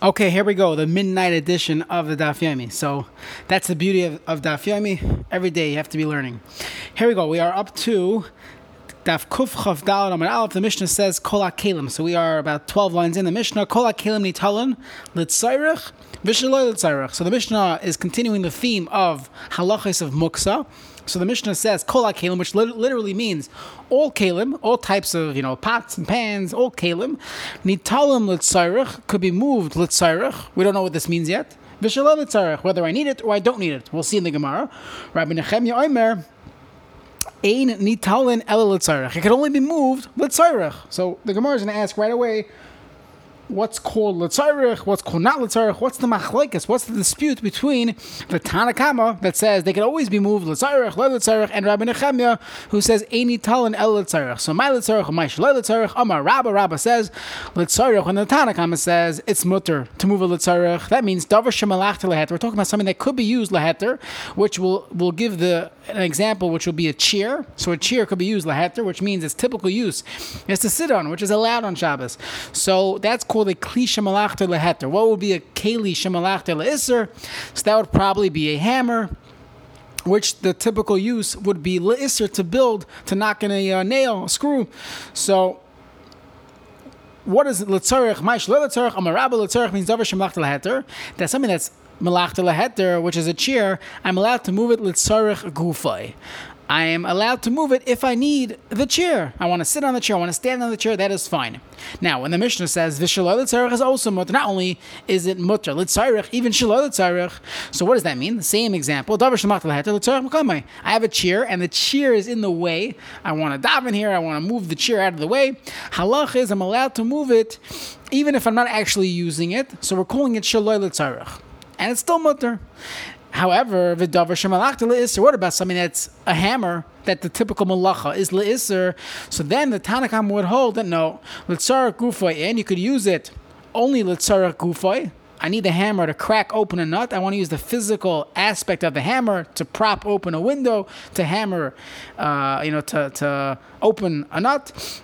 Okay, here we go. The midnight edition of the Daf Yomi. So that's the beauty of, of Daf Yomi. Every day you have to be learning. Here we go. We are up to Daf Kuf Chav Dalad Amar Aleph. The Mishnah says Kol Kelim. So we are about 12 lines in the Mishnah. Kol Kelim Nitalan Litzayrich Vishaloi Litzayrich. So the Mishnah is continuing the theme of halachas of Muksa. So the Mishnah says kol kalim, which literally means all kalim, all types of you know pots and pans, all kalim. Nitalim litzayrich could be moved litzayrich. We don't know what this means yet. Litzarech, whether I need it or I don't need it. We'll see in the Gemara. Rabbi Nechemya Omer. Ein nitalin el. It could only be moved litzarech. So the Gemara is going to ask right away what's called letzarich, what's called not letzarich, what's the machlekes, what's the dispute between the Tanakama that says they can always be moved letzarich, le letzarich, and Rabbi Nechemia who says any talon el letzarich. So my letzarich, my shle letzarich, Amar Rabba Rabba says letzarich. When the Tanakama says it's mutter to move a letzarich, that means davar shemalach leheter. We're talking about something that could be used leheter, which will will give the an example, which will be a chair. So a chair could be used leheter, which means its typical use is to sit on, which is allowed on Shabbos. So that's called called a kli shemalachta leheter. What would be a keli shemalachta leisser? So that would probably be a hammer which the typical use would be leisser to build to knock in a uh, nail, a screw. So what is letzarech? Maish letzarech. Amarabba letzarech means davar shemalachta leheter. That's something that's malachta leheter, which is a chair. I'm allowed to move it letzarech gufay. I am allowed to move it if I need the chair. I want to sit on the chair, I want to stand on the chair, that is fine. Now, when the Mishnah says Vishalol Tzarech is also mutter, not only is it mutter, Litzarech, even Shalol Tzarech. So what does that mean? The same example. I have a chair and the chair is in the way. I want to daven here, I want to move the chair out of the way. Halach is I'm allowed to move it even if I'm not actually using it. So we're calling it Shalol Tzarech. And it's still mutter. However, v'davar shemalachta le'isr. What about something that's a hammer that the typical malacha is le'isr? So then the Tanakam would hold that no, letzarach gufay, and you could use it only letzarach gufay. I need the hammer to crack open a nut. I want to use the physical aspect of the hammer to prop open a window, to hammer, uh, you know, to, to open a nut.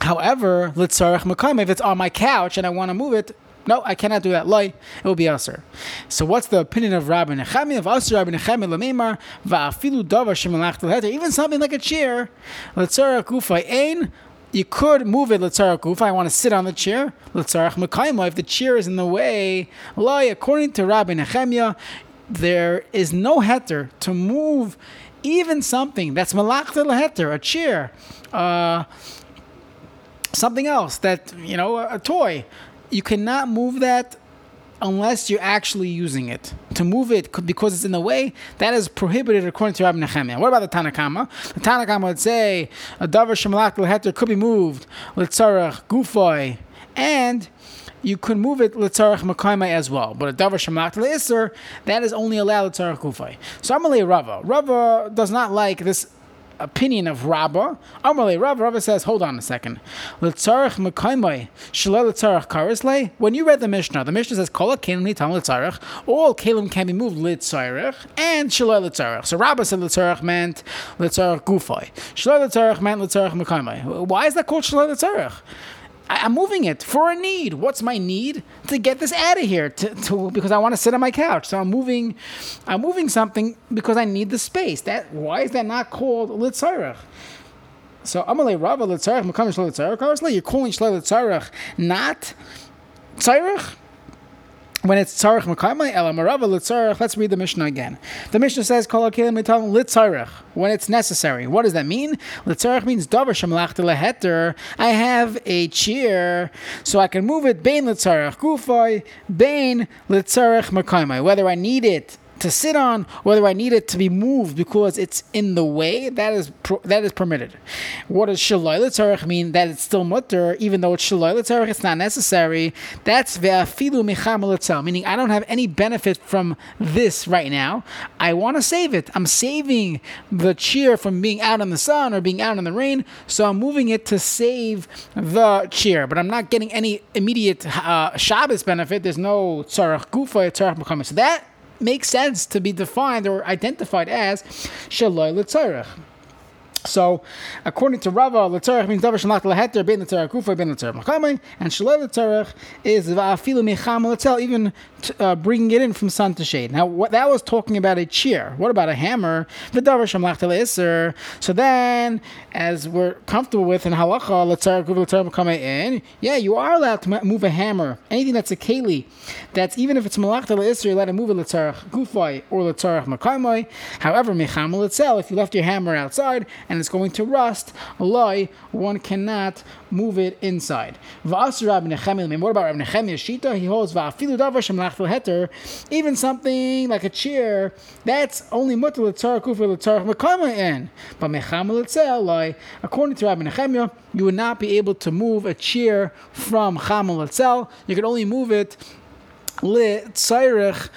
However, litzarach makam, if it's on my couch and I want to move it, no, I cannot do that. Loi, it will be usher. So what's the opinion of Rabbi Nechemi? Of usher Rabbi Nechemi lemimar va'afilu davar shemalach leheter. Even something like a chair, letzara kufa ein. You could move it letzarach kufa. I want to sit on the chair. Letzarach mekayma. If the chair is in the way, loi. According to Rabbi Nechemia, there is no heter to move even something that's malachta leheter, a chair, uh, something else that you know, a, a toy you cannot move that unless you're actually using it. To move it because it's in the way, that is prohibited according to Rabbi Nechemia. What about the Tanakama? The Tanakama would say a davar shemalach leheter could be moved litzarach gufoy, and you could move it litzarach makaima as well. But a davar shemalach leisser that is only allowed litzarach gufoy. So Amalei Rava. Rava does not like this opinion of Rabbah. Amarle Rabbah, Rabbah says, hold on a second. When you read the Mishnah, the Mishnah says kola kelim nitam. All kelim can be moved and litzarech. So Rabbah said litzarech meant litzarech gufai. Shalel litzarech meant litzarech mekaimai. Why is that called shalel litzarech? I'm moving it for a need. What's my need? To get this out of here, to, to, because I want to sit on my couch. So I'm moving, I'm moving something because I need the space. That why is that not called litzarech? So Amalei Rava litzarech mekamish litzarech. You're calling shle litzarech not tzarech when it's tzarech mekaymai ela marava litzarech. Let's read the Mishnah again. The Mishnah says kol akelim mitam litzarech when it's necessary. What does that mean? Litzarech means davar shemlachta leheter. I have a chair, so I can move it bain litzarech gufay bain litzarech mekaymai. Whether I need it to sit on, whether I need it to be moved because it's in the way, that is that is permitted. What does shaloi tzarech mean? That it's still mutter, even though it's shaloi tzarech, it's not necessary. That's ve'afilu micham meaning I don't have any benefit from this right now. I want to save it. I'm saving the chair from being out in the sun or being out in the rain, so I'm moving it to save the chair, but I'm not getting any immediate uh, Shabbos benefit. There's no tzarech gufa, tzarech mechama. So that makes sense to be defined or identified as shaloi l'tzarech. So, according to Rava, letzarech means davar shalach leheter ben letzarech kufa ben letzarech machamay, and shalei letzarech is va'afilu mecham letzel, even uh, bringing it in from sun to shade. Now, what that was talking about a chair. What about a hammer? The davar shalach leiser. So then, as we're comfortable with in halacha, letzarech kufa letzarech machamay in, yeah, you are allowed to move a hammer. Anything that's a keli, that's even if it's malach leiser, you're allowed to move a letzarech kufa or letzarech machamay. However, mecham letzel, if you left your hammer outside and it's going to rust, loy, one cannot move it inside. What about Rabbi Shita? He holds even something like a chair that's only mutter kufa l'tzarach mekama in, but. According to Rabbi Nechemiah, you would not be able to move a chair from chamel itzel. You could only move it li tzarech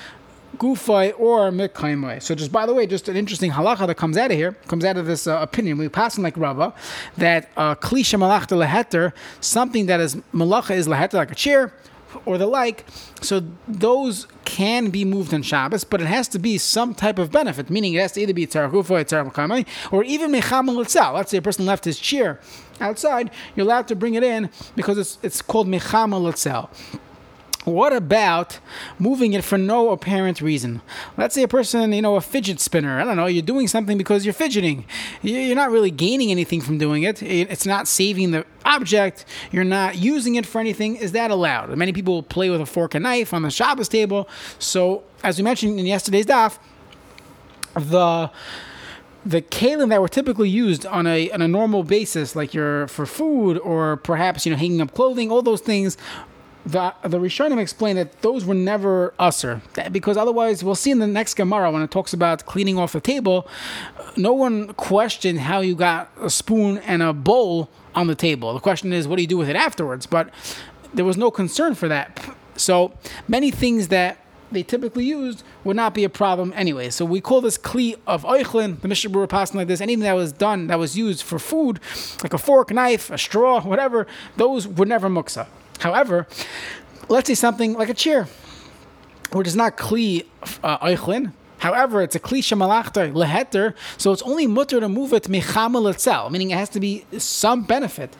gufay or mekaimai. So just by the way, just an interesting halacha that comes out of here, comes out of this uh, opinion. We pass on like Rava that uh, klisha malachta leheter, something that is malacha is leheter like a chair or the like. So those can be moved on Shabbos, but it has to be some type of benefit, meaning it has to either be tzar gufa, tzar mekaimai, or even mechamal itself. Let's say a person left his chair outside, you're allowed to bring it in because it's it's called mechamal itself. What about moving it for no apparent reason? Let's say a person, you know, a fidget spinner. I don't know, you're doing something because you're fidgeting. You're not really gaining anything from doing it. It's not saving the object. You're not using it for anything. Is that allowed? Many people play with a fork and knife on the Shabbos table. So, as we mentioned in yesterday's daf, the the kalim that were typically used on a on a normal basis, like your for food or perhaps you know hanging up clothing, all those things the the Rishonim explain that those were never usher because otherwise we'll see in the next Gemara when it talks about cleaning off the table, no one questioned how you got a spoon and a bowl on the table. The question is what do you do with it afterwards? But there was no concern for that. So many things that they typically used would not be a problem anyway. So we call this kli of oichlin, the Mishnah Berurah passing like this. Anything that was done that was used for food, like a fork, knife, a straw, whatever, those were never muksa. However, let's say something like a chair, which is not kli uh, eichlin. However, it's a kli shemalachta leheter, so it's only mutter to move it mechamel itself, meaning it has to be some benefit.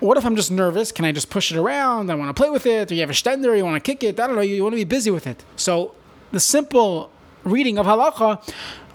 What if I'm just nervous? Can I just push it around? I want to play with it, or you have a stender, you want to kick it. I don't know. You want to be busy with it. So the simple reading of halacha,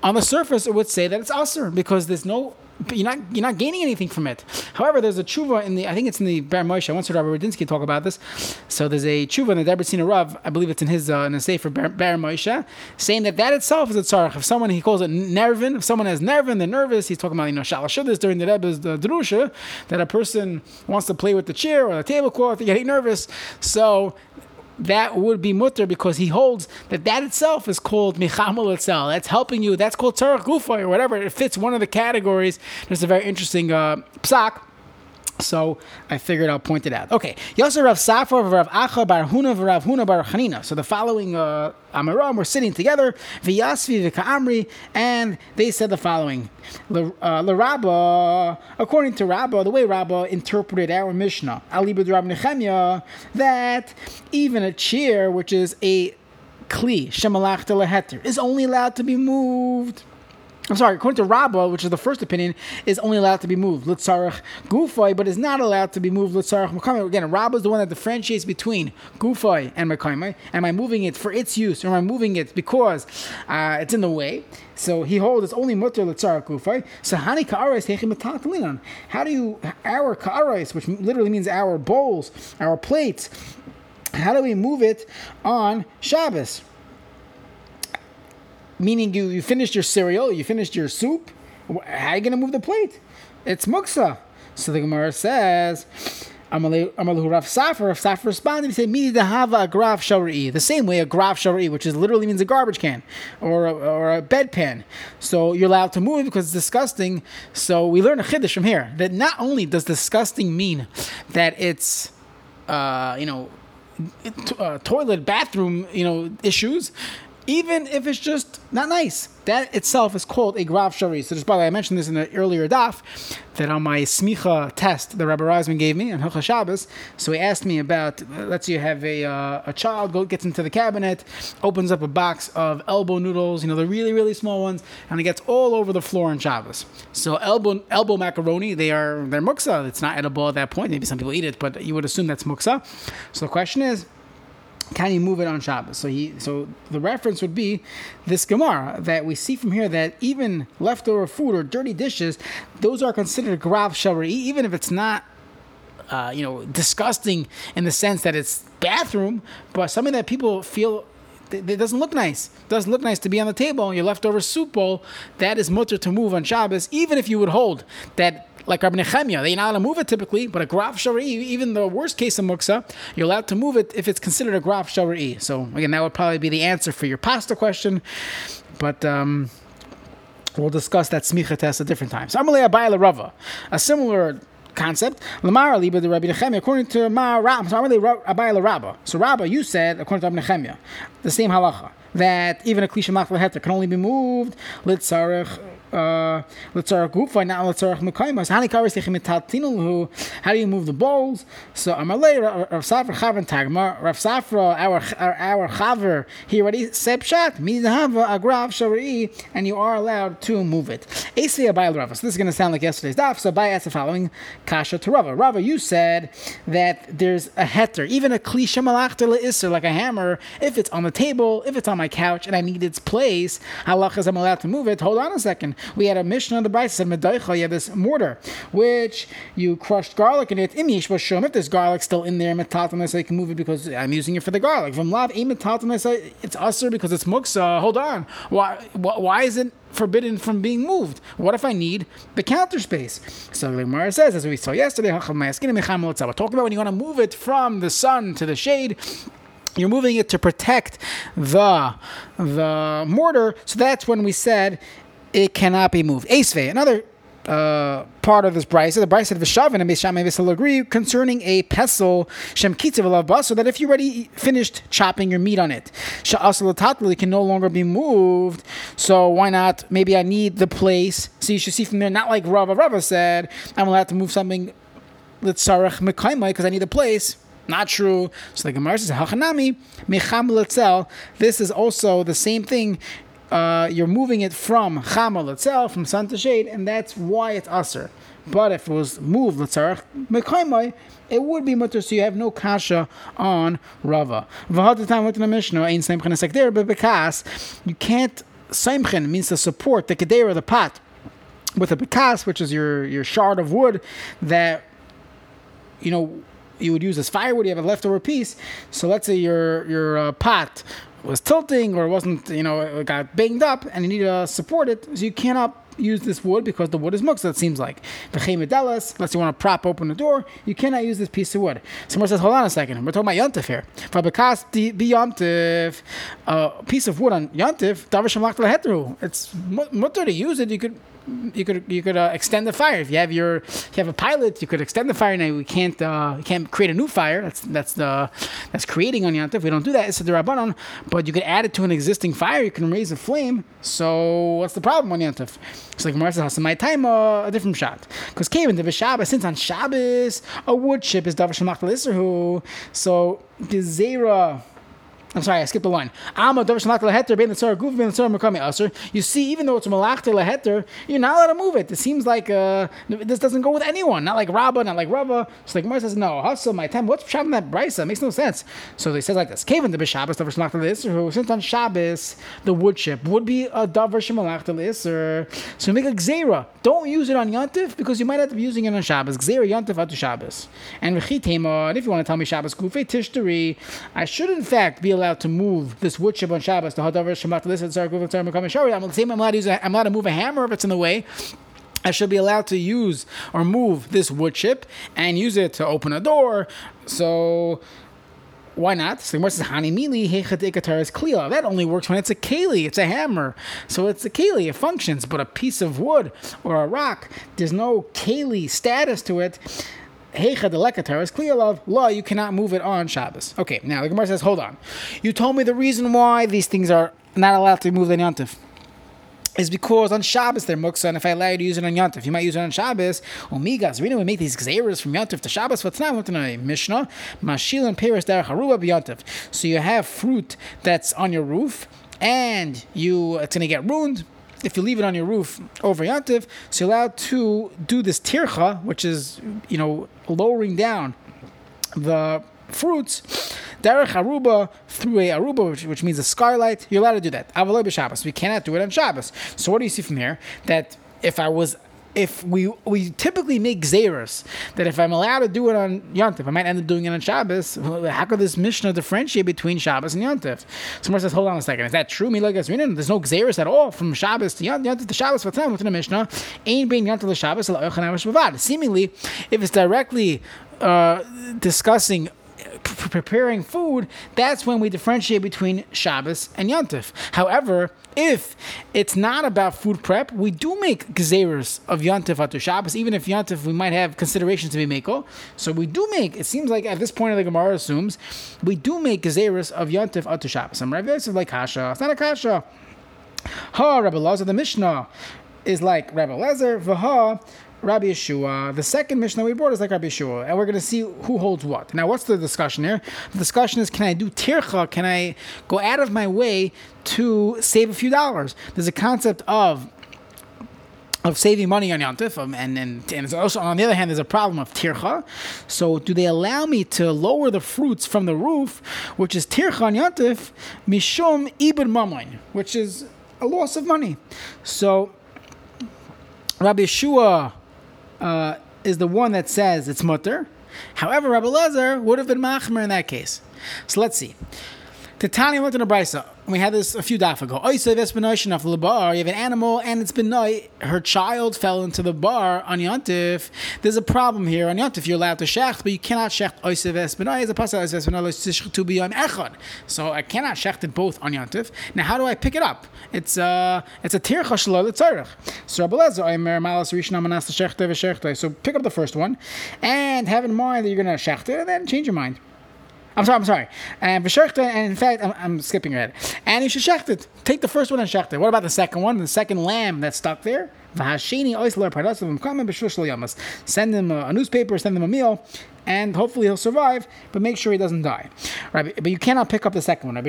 on the surface, it would say that it's aser because there's no you're not you're not gaining anything from it. However, there's a tshuva in the I think it's in the Ber Moshe. I once heard Rabbi Radinsky talk about this. So there's a tshuva in the Debreciner Rav. I believe it's in his uh, in the Sefer Ber, Ber Moshe, saying that that itself is a tzarech. If someone he calls it nervin, if someone has nervin, they're nervous. He's talking about you know shalashudas during the Rebbe's the drusha that a person wants to play with the chair or the tablecloth. They get nervous. So that would be mutter because he holds that that itself is called michamel itself. That's helping you. That's called tzarech gufa or whatever. It fits one of the categories. There's a very interesting uh, psak so I figured I'll point it out. Okay, Yosef Rav Safra, Rav Acha Bar Huna, Rav Huna Bar Chanina. So the following uh, Amaram were sitting together, V'yasvi v'ka'amri, and they said the following: Le uh, according to Rabba, the way Rabba interpreted our Mishnah, Ali B'd Rab Nechemya, that even a chair, which is a kli shemalach leheter, is only allowed to be moved. I'm sorry, according to Rabbah, which is the first opinion, is only allowed to be moved. Litzarach gufay, but is not allowed to be moved. Litzarach mekaimai. Again, Rabbah is the one that differentiates between gufay and mekaimai. Am I moving it for its use, or am I moving it because uh, it's in the way? So he holds it's only mutter litzarach gufay. So hani ka'arais How do you our ka'arais, which literally means our bowls, our plates? How do we move it on Shabbos? Meaning you, you finished your cereal, you finished your soup. How are you going to move the plate? It's muksa. So the Gemara says, Amalu Rav Safra, Rav Safra responded, he said, Midi dahava a graf shari. The same way a graf shari, which is literally means a garbage can or a, or a bedpan. So you're allowed to move because it's disgusting. So we learn a chiddush from here that not only does disgusting mean that it's, uh, you know, uh, toilet, bathroom, you know, issues even if it's just not nice. That itself is called a grav shari. So just by the way, I mentioned this in an earlier daf that on my smicha test the Rabbi Reisman gave me on Hilchah Shabbos. So he asked me about let's say you have a uh, a child go gets into the cabinet, opens up a box of elbow noodles, you know the really really small ones, and it gets all over the floor on Shabbos. So elbow elbow macaroni they are they're muksa. It's not edible at that point. Maybe some people eat it, but you would assume that's muksa. So the question is can you move it on Shabbos? So he, so the reference would be this Gemara that we see from here that even leftover food or dirty dishes, those are considered grav shari, even if it's not, uh, you know, disgusting in the sense that it's bathroom, but something that people feel it doesn't look nice. It doesn't look nice to be on the table. Your leftover soup bowl that is mutter to move on Shabbos, even if you would hold that like Rabbi Nechemia, they're not allowed to move it typically, but a graf shari, even the worst case of muksa, you're allowed to move it if it's considered a graf shari. So again, that would probably be the answer for your pasta question, but. Um, We'll discuss that smicha test at different times. So Amalei Abayla Rava, a similar concept. The Rabbi Nechemia, according to Ma Rab, so Abayla Rabba. So Rabba, you said according to Rabbi Nechemia, the same halacha that even a klisha machla can only be moved litzarech Letzarach Gufa, not Letzarach Mekaimas. How do you move the bowls? So Amalei Rav Safra Chavan Tagma, Rav Safra, our our Chaver, he already said Pshat, Midhava Agrav Shari, and you are allowed to move it. Asli Abayel Rava. So this is going to sound like yesterday's daf. So Abai asked the following Kasha to Rava. Rava, you said that there's a heter, even a klisha malachta le'isr, like a hammer, if it's on the table, if it's on my couch, and I need its place, halachas I'm allowed to move it. Hold on a second we had a mission on the Bryce said Medaicha, you have this mortar, which you crushed garlic in it. Imish Bashum, if there's garlic still in there, metaltanas, I can move it because I'm using it for the garlic. From Lav, metaltanas, it's usher because it's muksa. Hold on. Why, why is it forbidden from being moved. What if I need the counter space? So the Gemara says, as we saw yesterday, we're talking about when you want to move it from the sun to the shade. You're moving it to protect the the mortar. So that's when we said it cannot be moved. Esve, another uh, part of this brisa, the brisa of Vishavin and Beishamay Vissel agree concerning a pestle shem kitzav so that if you already finished chopping your meat on it, it can no longer be moved. So why not? Maybe I need the place. So you should see from there, not like Rava Rava said, I'm allowed to move something. Let's sarach mekaimai because I need a place. Not true. So the Gemara says, Hachanami, Mecham This is also the same thing uh, you're moving it from chamal itself, from sun to shade, and that's why it's aser. But if it was moved l'tzarech mekaymai, it would be mutter, so you have no kasha on rava. V'had time with the mishnah ain't seimchen sekder, but because you can't seimchen means to support the kedera, the pot, with a bekas, which is your your shard of wood that you know you would use as firewood. You have a leftover piece. So let's say your your uh, pot was tilting or it wasn't, you know, it got banged up and you need to support it, so you cannot use this wood because the wood is muksa, it seems like. The unless you want to prop open the door, you cannot use this piece of wood. Someone says, hold on a second, we're talking about yontif here. For because the yontif, a piece of wood on yontif, it's mutter to use it, you could you could you could uh, extend the fire. If you have your if you have a pilot you could extend the fire now we can't uh, can't create a new fire. That's that's the that's creating on Yantif we don't do that. It's a derabanan but you could add it to an existing fire. You can raise a flame. So what's the problem on Yantif so like Martha has my time uh, a different shot. Because came into the Shabbos since on Shabbos a wood chip is davar shemach who so gezerah I'm sorry, I skipped the line. You see, even though it's malachta leheter, you're not allowed to move it. It seems like uh, this doesn't go with anyone. Not like Rabba, not like Rabba. So like Mar says, no, hustle my time. What's pshat that brisa? Makes no sense. So they said like this: Kaven the b'Shabbos on Shabbos the wood chip would be a davar shemalachta leisr. So make a gzera. Don't use it on Yontif because you might have to be using it on Shabbos. Gzera Yontif atu Shabbos. And if you want to tell me Shabbos kufe tishtari, I should in fact be allowed allowed to move this wood chip on Shabbos, the Hadavar Shemat Listen Tzar Guv Tzar Mekam Shari, I'm saying I'm allowed to use a, I'm allowed to move a hammer if it's in the way. I should be allowed to use or move this wood chip and use it to open a door. So why not? So says Hani Mili is. That only works when it's a keli, it's a hammer. So it's a keli, it functions, but a piece of wood or a rock, there's no keli status to it Heicha the lekatar is clear of law. You cannot move it on Shabbos. Okay, now the Gemara says, hold on. You told me the reason why these things are not allowed to be moved on Yantif is because on Shabbos they're muksa, and if I allow you to use it on Yantif, you might use it on Shabbos. Omigas, we know we make these gzeras from Yantif to Shabbos. What's not what Mishnah, Mashil and Paris der Haruba Yantif. So you have fruit that's on your roof, and you it's gonna get ruined if you leave it on your roof over Yantiv, so you're allowed to do this tircha, which is, you know, lowering down the fruits, derech aruba through a aruba, which, which, means a skylight. You're allowed to do that. Avaloi Shabbos. We cannot do it on Shabbos. So what do you see from here? That if I was if we we typically make zeros that if I'm allowed to do it on Yontif, I might end up doing it on Shabbos. How could this Mishnah differentiate between Shabbos and Yontif? Someone says, hold on a second, is that true? There's no zeros at all from Shabbos to Yontif to Shabbos. What's within the Mishnah? Ain't being Yontif to Shabbos. Seemingly, if it's directly uh, discussing preparing food, that's when we differentiate between Shabbos and Yontif. However, if it's not about food prep, we do make gezeras of Yontif after Shabbos, even if Yontif we might have considerations to be mako. So we do make, it seems like at this point of the Gemara assumes, we do make gezeras of Yontif after Shabbos. Some Rav is like Kasha. It's not a Kasha. Ha, Rabbi Lazar, the Mishnah is like Rabbi Lezer, Vaha, Rabbi Yeshua. The second Mishnah we brought is like Rabbi Yeshua, and we're going to see who holds what. Now, what's the discussion here? The discussion is: Can I do tircha? Can I go out of my way to save a few dollars? There's a concept of of saving money on Yantif, um, and, and, and also on the other hand, there's a problem of tircha. So, do they allow me to lower the fruits from the roof, which is tircha on Yantif, mishum ibn mamoin, which is a loss of money? So, Rabbi Yeshua uh, is the one that says it's mutter. However, Rabbi Lezer would have been machmer in that case. So let's see. Titania looked in a brisa. We had this a few daf ago. You have an animal and it's been night. her child fell into the bar on Yontif. There's a problem here on Yontif. You're allowed to shecht, but you cannot shecht oisev esbenai as a pasal. So I cannot shecht it both on Yontif. Now how do I pick it up? It's uh it's a tir chashlo letzarich. So Rabbi Lezer, I'm malas rishna So pick up the first one and have in mind that you're going to shecht it and then change your mind. I'm sorry, I'm sorry. And v'shechta, and in fact, I'm, I'm, skipping ahead. And you should shecht it. Take the first one and shecht it. What about the second one? The second lamb that's stuck there? Send him a, a newspaper, send him a meal, and hopefully he'll survive, but make sure he doesn't die. Right, but you cannot pick up the second one. No.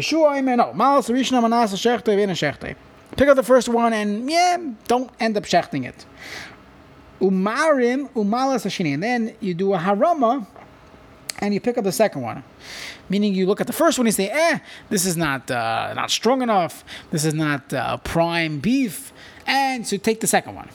Pick up the first one and, yeah, don't end up shechting it. Umarim, umalas And then you do a harama, and you pick up the second one. Meaning you look at the first one and say, eh, this is not uh, not strong enough. This is not uh, prime beef. And so take the second one.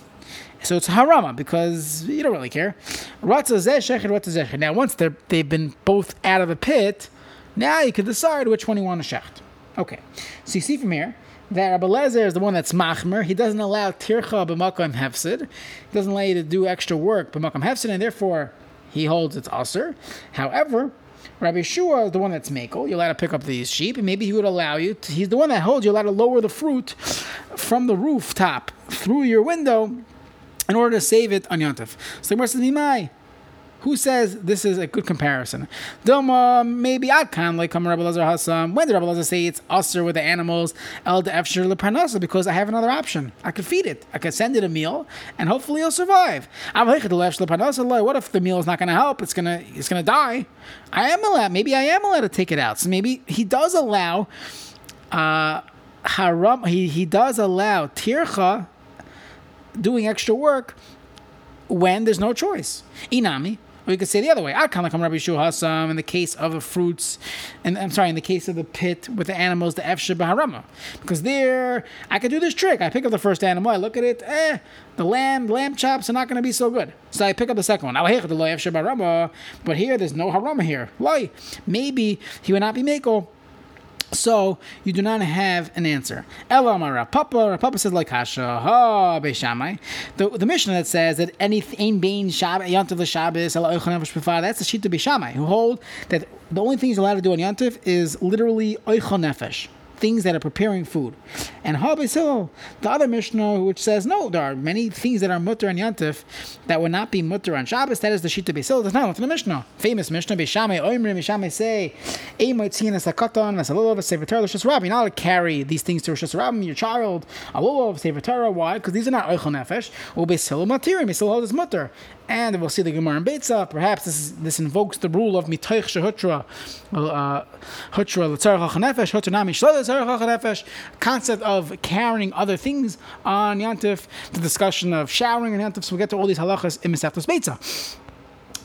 So it's harama because you don't really care. Now once they've been both out of the pit, now you can decide which one you want to shecht. Okay, so you see from here that Rabbi Lezer is the one that's machmer. He doesn't allow tircha b'makom hefsid. He doesn't allow you to do extra work b'makom hefsid, and therefore he holds it's usr. However, Rabbi Shua is the one that's makel. You're allowed to pick up these sheep, and maybe he would allow you. To, he's the one that holds you allowed to lower the fruit from the rooftop through your window in order to save it on Yontif. So the says. Who says this is a good comparison? Doma, maybe Adkan, like come Rabbi Lazar Hassam. When did Rabbi Lazar say it's usher with the animals, El de Efshir? Because I have another option. I could feed it. I could send it a meal, and hopefully it'll survive. What if the meal is not going to help? It's gonna it's gonna die. I am allowed. Maybe I am allowed to take it out. So maybe he does allow. Uh, haram. He he does allow tircha doing extra work when there's no choice. Inami, you could say the other way. In the case of the fruits, and I'm sorry, in the case of the pit with the animals, the Efshir Baharama. Because there, I could do this trick. I pick up the first animal, I look at it, eh, the lamb, lamb chops are not going to be so good. So I pick up the second one. But here, there's no harama here. Why? Maybe he would not be mako so you do not have an answer. Elamara Papa Papa says like Hasha ha Beishamai. The the Mishnah that says that any ain bain Shabbat Yantiv Shabbos that's the to Beishamai who hold that the only thing he's allowed to do on Yantiv is literally oichon nefesh. Things that are preparing food. And Habisil, the other Mishnah, which says no, there are many things that are mutter and yantif that would not be mutter on Shabbos. That is the Shita Basil. That's not the Mishnah. Famous Mishnah, Beishamay Oimrim, Beishamay say, Eimotzin Asakatan, Asalulov, Sefer Torah, Rosh You're not to carry these things to Rosh Hashanah, your child, Alulov, Sefer Torah. Why? Because these are not Eichel Nefesh. Or Basil Matirim, Basil is mutter and we'll see the Gemara in Beitza. Perhaps this is, this invokes the rule of mitoich shehutra, uh, hutra hutra nami. Concept of carrying other things on yantif. The discussion of showering on yantif. So we get to all these halachas in Masechtas Beitza.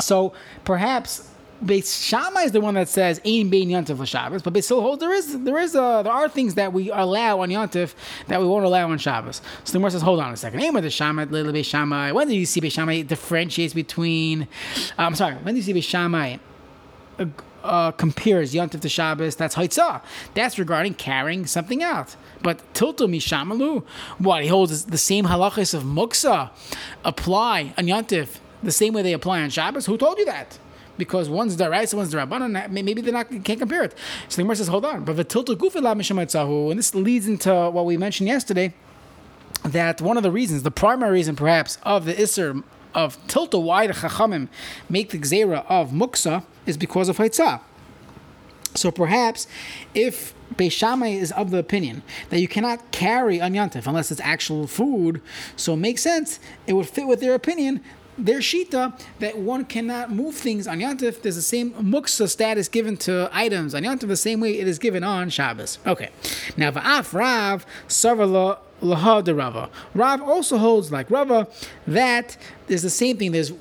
So perhaps Beis Shammai is the one that says "Ein bein yontif Shabbos," but Beis still holds there is there is a, there are things that we allow on yontif that we won't allow on Shabbos. So the Gemara says, "Hold on a second. With the Shammai, Leila Beis Shammai. When do you see Beis Shammai differentiates between? Uh, I'm sorry. When do you see Beis Shammai?" Uh, uh, compares Yontif to Shabbos, that's Haitzah. That's regarding carrying something out. But Tilto Mishamalu, what? He holds is the same halachas of Muksa apply on Yontif the same way they apply on Shabbos. Who told you that? Because one's the right, one's the rabbanon. Maybe they're not can't compare it. So the Gemara says, hold on, but the tilta gufi and this leads into what we mentioned yesterday. That one of the reasons, the primary reason perhaps of the Isser of tilta, why the Chachamim make the Gzera of Muksa is because of Haitzah. So perhaps if Beishamai is of the opinion that you cannot carry on unless it's actual food, so it makes sense. It would fit with their opinion their shita that one cannot move things on Yantif. There's the same muksa status given to items on Yantif the same way it is given on Shabbos. Okay, now va'af Rav sarvala laha de Rava. Rav also holds like Rava that there's the same thing. There's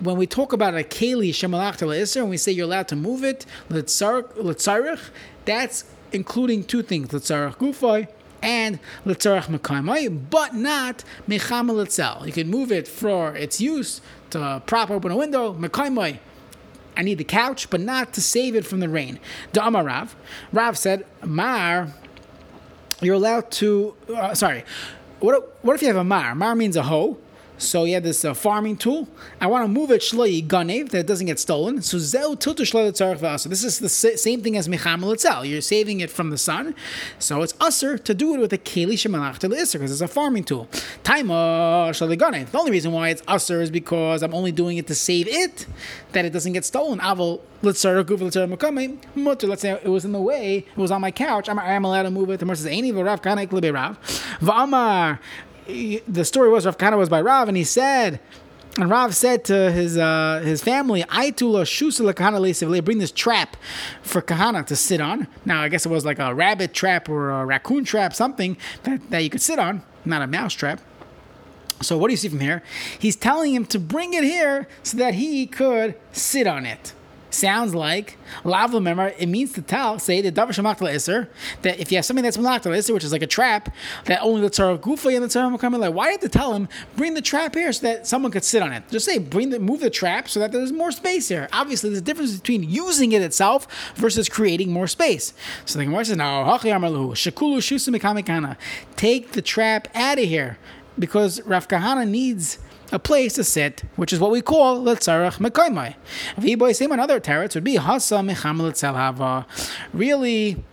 when we talk about a keli shemalach to and we say you're allowed to move it, letzarich, that's including two things, letzarich gufay and letzarach mekaimai, but not mechamel itself. You can move it for its use to prop open a window, mekaimai. I need the couch, but not to save it from the rain. The Amar Rav. Rav said, Mar, you're allowed to, uh, sorry, what, what if you have a mar? Mar means a hoe. So you have this uh, farming tool. I want to move it shloi ganev that it doesn't get stolen. So zeu tiltu shloi So this is the same thing as mechamel itzel. You're saving it from the sun. So it's usher to do it with a keli shemalach to because it's a farming tool. Taima shloi ganev. The only reason why it's usher is because I'm only doing it to save it, that it doesn't get stolen. Aval let's say it was in the way, it was on my couch. I'm, I'm allowed to move it. The Gemara says, "Any v'rav kanek libe rav." V'amar the story was Rav Kahana was by Rav, and he said, and Rav said to his uh, his family, "Aitula shusala kahana bring this trap for kahana to sit on." Now, I guess it was like a rabbit trap or a raccoon trap, something that, that you could sit on, not a mouse trap. So, what do you see from here? He's telling him to bring it here so that he could sit on it sounds like lav remember it means to tell say the davar shemach iser that if you have something that's malach iser which is like a trap that only the tzara gufa and the tzara come like why did you tell him bring the trap here so that someone could sit on it? Just say bring the move the trap so that there's more space here. Obviously there's a difference between using it itself versus creating more space. So the Gemara says now shakulu take the trap out of here because Rav Kahana needs a place to sit, which is what we call letzarach mekoimai. V'boy same another teretz would be hasa mecham hava. Really,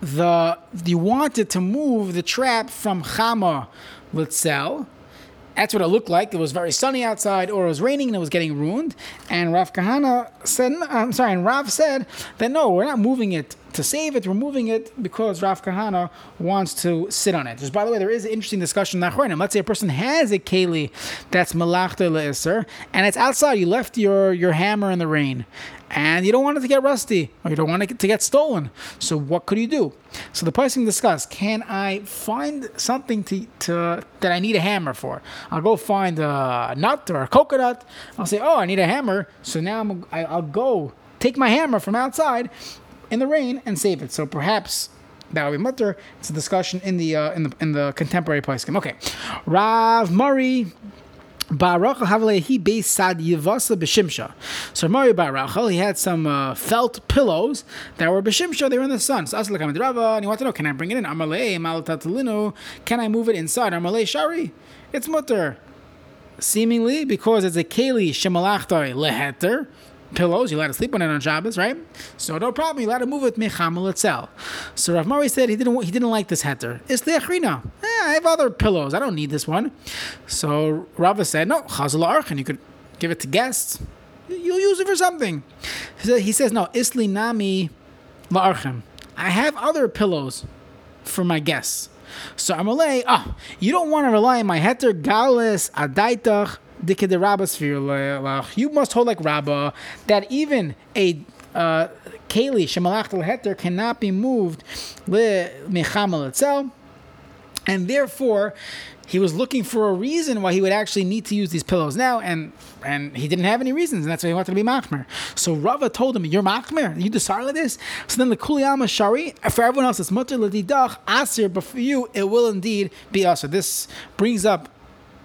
the you wanted to move the trap from chama litzel that's what it looked like. It was very sunny outside, or it was raining and it was getting ruined. And Rav Kahana said, I'm sorry, and Rav said that no, we're not moving it to save it, we're it because Rav Kahana wants to sit on it. Just by the way, there is an interesting discussion in Nachronim. Let's say a person has a keli that's malachta le'isr, and it's outside. You left your, your hammer in the rain and you don't want it to get rusty or you don't want it to get stolen. So what could you do? So the person discussed: Can I find something to, to that I need a hammer for? I'll go find a nut or a coconut. I'll say, "Oh, I need a hammer." So now I'm, I, I'll go take my hammer from outside in the rain and save it. So perhaps that would be mutter. It's a discussion in the uh, in the in the contemporary poskim. Okay, Rav Mari Barachel Havale he based sad yivasa b'shimsha. So Mari Barachel he had some uh, felt pillows that were b'shimsha. They were in the sun. So Asla Rava and he wanted to know, can I bring it in? Amalei malatatalinu. Can I move it inside? Amalei shari. It's mutter. Seemingly because it's a keli shemalachtai leheter pillows. You're allowed to sleep on it on Shabbos, right? So no problem. You're allowed to move it mechamel itself. So Rav Mari said he didn't he didn't like this heter. It's leachrina. Eh, I have other pillows. I don't need this one. So Rava said no chazal archin. You could give it to guests. You'll use it for something. He says no isli nami la'archem. I have other pillows for my guests. So Amalei, ah, oh, you don't want to rely on my heter galis adaitach you must hold like Rabbah that even a uh, keli shemalach heter cannot be moved le mechamal itself, and therefore he was looking for a reason why he would actually need to use these pillows now, and and he didn't have any reasons, and that's why he wanted to be machmer. So Rava told him, "You're machmer. You like this." So then the kuliyama shari for everyone else it's mutter ledidach asir, but for you it will indeed be asir. This brings up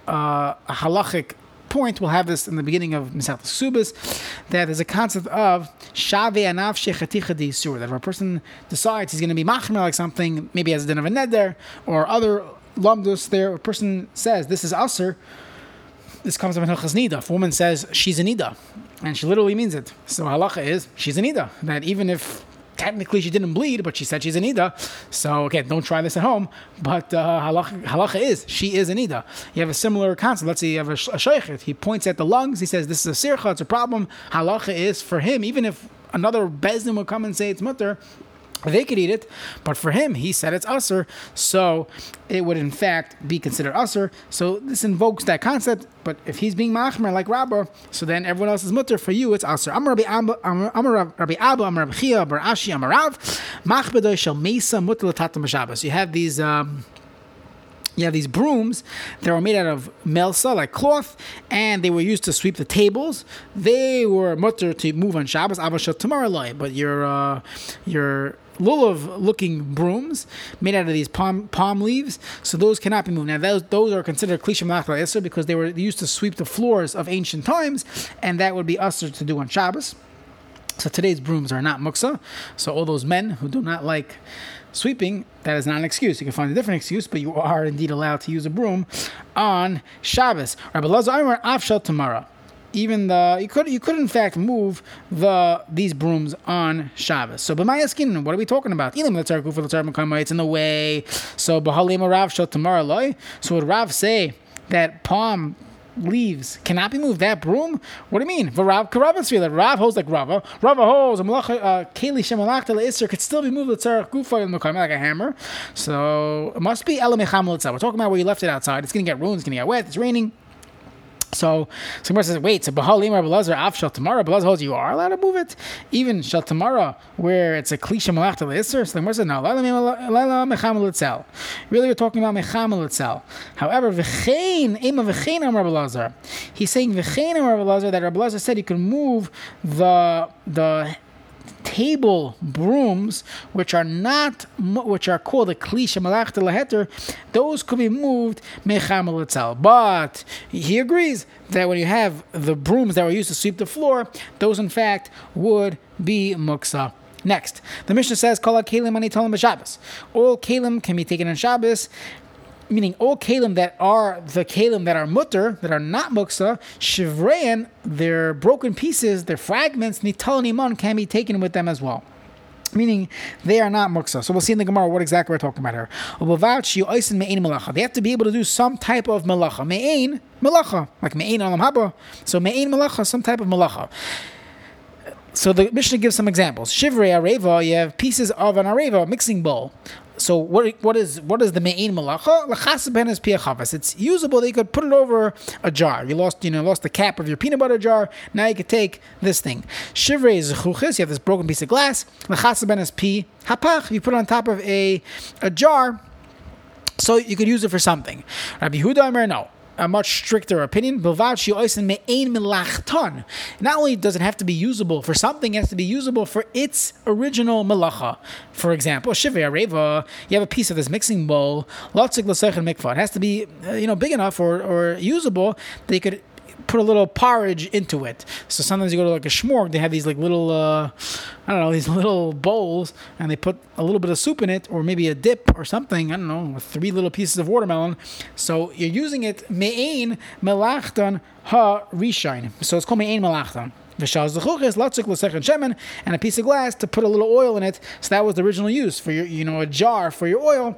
uh, a halachic point, we'll have this in the beginning of Misach Subas, that there's a concept of Shave Anav Shechaticha that if a person decides he's going to be machmer like something, maybe as a din of a neder, or other lamdus there, a person says, this is Aser, this comes from Hilchas Nida. If a woman says she's a Nida, and she literally means it. So halacha is she's a Nida. That even if technically she didn't bleed, but she said she's a nida. So again, don't try this at home. But uh, halacha, halacha is she is a nida. You have a similar concept. Let's say you have a, a sheikh. He points at the lungs. He says this is a sircha. It's a problem. Halacha is for him, even if another bezdin will come and say it's mutter they could eat it, but for him, he said it's usr, so it would in fact be considered usr. So this invokes that concept. But if he's being machmer like Rabba, so then everyone else is mutter. For you, it's usr. Amar Rabbi Abba, Amar Rabbi Chia, Bar Ashi, Amar Rav, machbedoy shel mesa mutter l'tatam. You have these. Um, you have these brooms that were made out of melsa, like cloth, and they were used to sweep the tables. They were mutter to move on Shabbos, Abashah tomorrow, but your uh, your lulav looking brooms made out of these palm palm leaves. So those cannot be moved. Now those those are considered klisha malachla because they were used to sweep the floors of ancient times, and that would be usher to do on Shabbos. So today's brooms are not muksa. So all those men who do not like sweeping, that is not an excuse. You can find a different excuse, but you are indeed allowed to use a broom on Shabbos. Rabbi Lazar Amar Afshal tomorrow even the you could you could in fact move the these brooms on Shabbos. So b'may askin, what are we talking about? It's in the way. So b'halim Rav shel tomorrow loy. So would Rav say that palm leaves cannot be moved. That broom? What do you mean? Rav Karavatzvi, that Rav holds like Rava. Rava holds a malacha uh, keli shemalachta leisser could still be moved l'tzarech gufa like a hammer. So it must be elamecham We're talking about where you left it outside. It's going to get ruined. It's going to get wet. It's raining. So Gemara says, wait, so Bahalim Rabbi Lazar Av Shal Tamara, Rabbi holds you are allowed to move it, even Shal Tamara, where it's a cliche malach Isser. So Gemara says, no, Lala Mechamel Itzel. Really, we're talking about Mechamel Itzel. However, V'chein Ema V'chein Am Rabbi Lazar. He's saying V'chein Am Rabbi Lazar that Rabbi Lazar said you can move the the table brooms, which are not, which are called the klisha malachta laheter, those could be moved itself. But he agrees that when you have the brooms that were used to sweep the floor, those in fact would be muksa. Next, the Mishnah says, "Kol kalim ani tolim b'Shabbos." All kalim can be taken on Shabbos, meaning all kalim that are the kalim that are mutter, that are not muksa, shivrein, their broken pieces, their fragments, nital niman, can be taken with them as well. Meaning they are not muksa. So we'll see in the Gemara what exactly we're talking about here. They have to be able to do some type of malacha. Me'ain, malacha. Like me'ain alam haba. So me'ain malacha, some type of malacha. So the Mishnah gives some examples. Shivrei areva, you have pieces of an areva, mixing bowl. So what what is what is the me'in malacha? It's usable. You could put it over a jar. You lost you know lost the cap of your peanut butter jar. Now you could take this thing. Shivrei is. You have this broken piece of glass. Lachas ben is pi hapach. You put it on top of a a jar. So you could use it for something. Rabbi Huda no a much stricter opinion. Not only does it have to be usable for something, it has to be usable for its original melacha. For example, shivya reva, you have a piece of this mixing bowl, mikvah. It has to be uh, you know big enough or, or usable that you could put a little porridge into it. So sometimes you go to like a shmorg, they have these like little, uh, I don't know, these little bowls, and they put a little bit of soup in it, or maybe a dip or something. I don't know, with three little pieces of watermelon. So you're using it me'ain melachtan ha rishain. So it's called me'ain melachtan. And a piece of glass to put a little oil in it. So that was the original use for your, you know, a jar for your oil.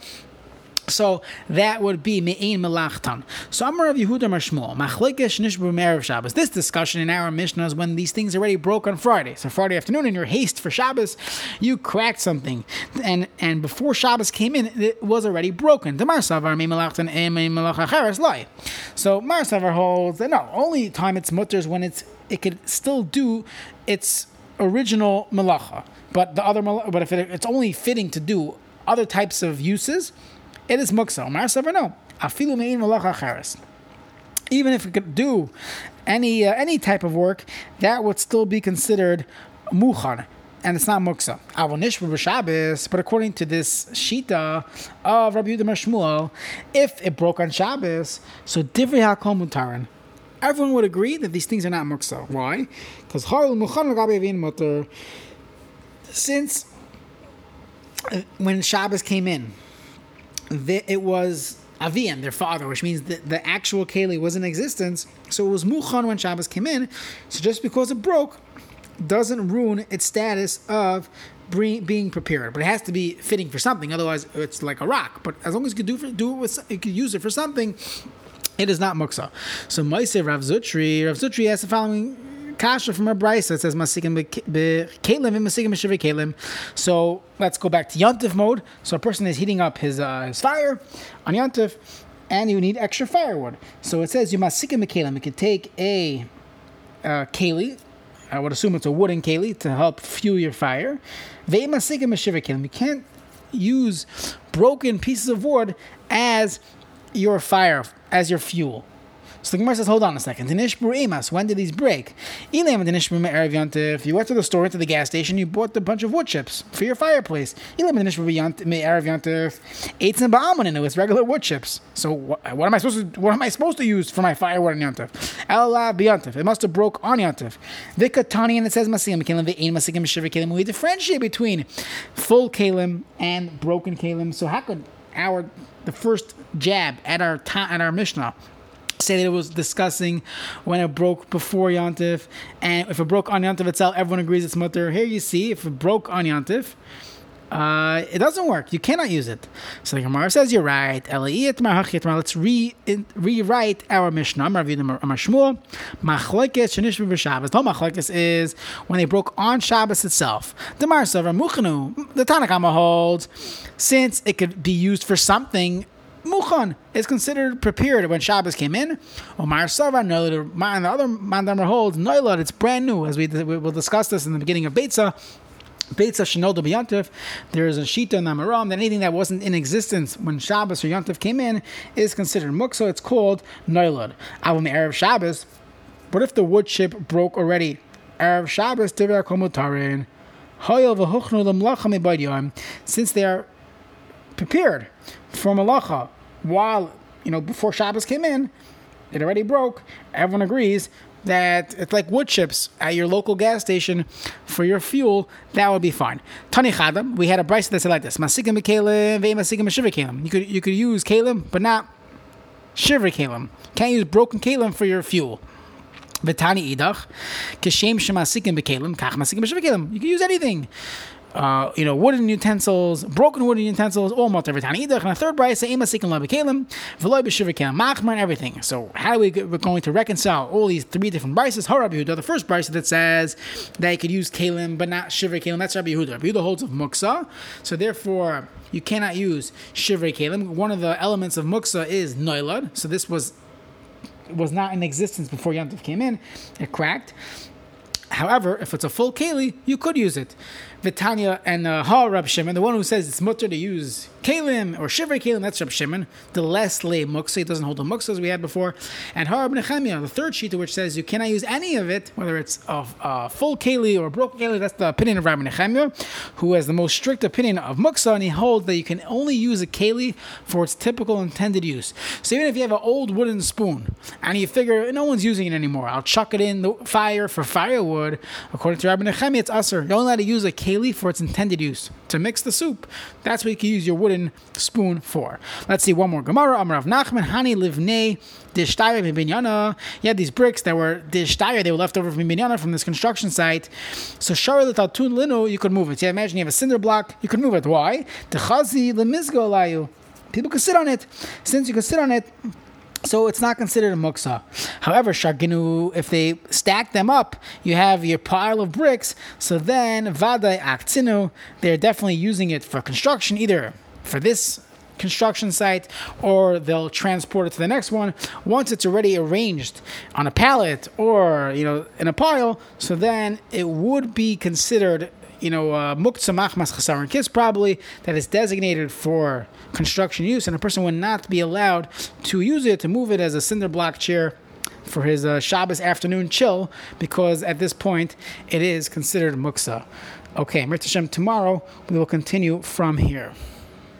So that would be me'ein melachtan. So Amar of Yehuda Mashmuel, machlekes nishbu me'erev Shabbos. This discussion in our Mishnah is when these things already broke on Friday. So Friday afternoon, in your haste for Shabbos, you cracked something, and and before Shabbos came in, it was already broken. The Marsavar me melachtan melachacheres lie. So Marsavar holds that no, only time it's mutter is when it's it could still do its original melacha. But the other, but if it, it's only fitting to do other types of uses, it is muksa. Savar no. Afilu mein. Even if it could do any uh, any type of work, that would still be considered muchan, and it's not muksa. Avonish b'Shabbos, but according to this shita of Rabbi Yehuda Shmuel, if it broke on Shabbos, so divrei hakol mutarin. Everyone would agree that these things are not muksa. Why? Because harul muchan l'gabe mutter. Since uh, when Shabbos came in, it was Avian, their father, which means that the actual Keli was in existence. So it was Muchan when Shabbos came in. So just because it broke doesn't ruin its status of being prepared. But it has to be fitting for something. Otherwise, it's like a rock. But as long as you could do, for, do it with, you could use it for something, it is not muksa. So Maise Rav Zutri, Rav Zutri has the following kasha from a brisa. It says masikim bekelim and masikim b'shivei kelim. So let's go back to yontif mode. So a person is heating up his uh, his fire on yontif, and you need extra firewood. So it says you masikim bekelim. You can take a uh, keli. I would assume it's a wooden keli to help fuel your fire. Ve'masikim b'shivei kelim. You can't use broken pieces of wood as your fire as your fuel. So the Gemara says, hold on a second. When did these break? If you went to the store, to the gas station, you bought a bunch of wood chips for your fireplace. Ate some ba'amun and it was regular wood chips. So what, am I supposed to what am I supposed to use for my firewood on biyantif. It must have broke on Yantif. Vikatani and it says kalim. We differentiate between full kalim and broken kalim. So how could our the first jab at our ta- at our Mishnah say that it was discussing when it broke before Yontif, and if it broke on Yontif itself, everyone agrees it's mutter. Here you see, if it broke on Yontif, uh, it doesn't work. You cannot use it. So the Gemara says you're right. Let's re, rewrite our Mishnah. Shmuel. Machlekes is when they broke on Shabbos itself. The Marsav. The Tanakama holds since it could be used for something Muchan is considered prepared when Shabbos came in. Omar Sava, and the other Mandamer holds Noilad, it's brand new, as we, we will discuss this in the beginning of Beitza. Beitza Shenol Yantif, there is a Shita in Amaram that anything that wasn't in existence when Shabbos or Yantif came in is considered Mukso. It's called Noilad. Avim Erev Shabbos. What if the wood chip broke already? Erev Shabbos Tiver Komutarin. Since they are prepared for malacha while you know before Shabbos came in, it already broke. Everyone agrees that it's like wood chips at your local gas station for your fuel. That would be fine. Tani Chadam, we had a price that said like this: Masikim b'kalim, ve'masikim b'shivri kalim. You could you could use kalim, but not kalim. Can't use broken kalim for your fuel. V'tani idach, kishem shemasikim b'kalim, kach masikim b'shivikalim. You can use anything uh, you know, wooden utensils, broken wooden utensils, all mutter v'tani idach. And a third brayse, ema sikin labikalim, v'loy and everything. So how are we we're going to reconcile all these three different brises? Rabbi Yehuda, the first brise that says that you could use kalim but not shivri kalim. That's Rabbi Yehuda. Rabbi Yehuda holds of muksa, so therefore you cannot use shivri kalim. One of the elements of muksa is noilad. So this was was not in existence before Yantif came in. It cracked. However, if it's a full keli, you could use it. Vitanya and uh, Ha Rab Shimon, the one who says it's mutter to use kalim or shiver kalim, that's Rab Shimon. The less lay muksa, it doesn't hold the muksa as we had before. And Ha Rab the third sheet, which says you cannot use any of it, whether it's a, a full keli or a broken keli. That's the opinion of Rabbi Nechemia, who has the most strict opinion of muksa, and he holds that you can only use a keli for its typical intended use. So even if you have an old wooden spoon and you figure no one's using it anymore, I'll chuck it in the fire for firewood. According to Rabbi Nechemia, it's usher. You're only allowed to use a keli keli for its intended use to mix the soup. That's what you can use your wooden spoon for. Let's see one more Gemara. Of Nachman Hani livnei dishtayr binyana. You had these bricks that were dishtayr. They were left over from binyana from this construction site. So shari l'taltun linu, you could move it. Yeah, imagine you have a cinder block. You could move it. Why? The chazi lemizgo layu. People could sit on it. Since you could sit on it, so it's not considered a muksa. However, shaginu, if they stack them up, you have your pile of bricks. So then vadai aktsinu, they're definitely using it for construction, either for this construction site or they'll transport it to the next one once it's already arranged on a pallet or you know in a pile so then it would be considered you know, uh, machmas chasaron kiss probably that is designated for construction use, and a person would not be allowed to use it to move it as a cinder block chair for his uh, Shabbos afternoon chill, because at this point it is considered muksa. Okay, Mirta Hashem, tomorrow we will continue from here.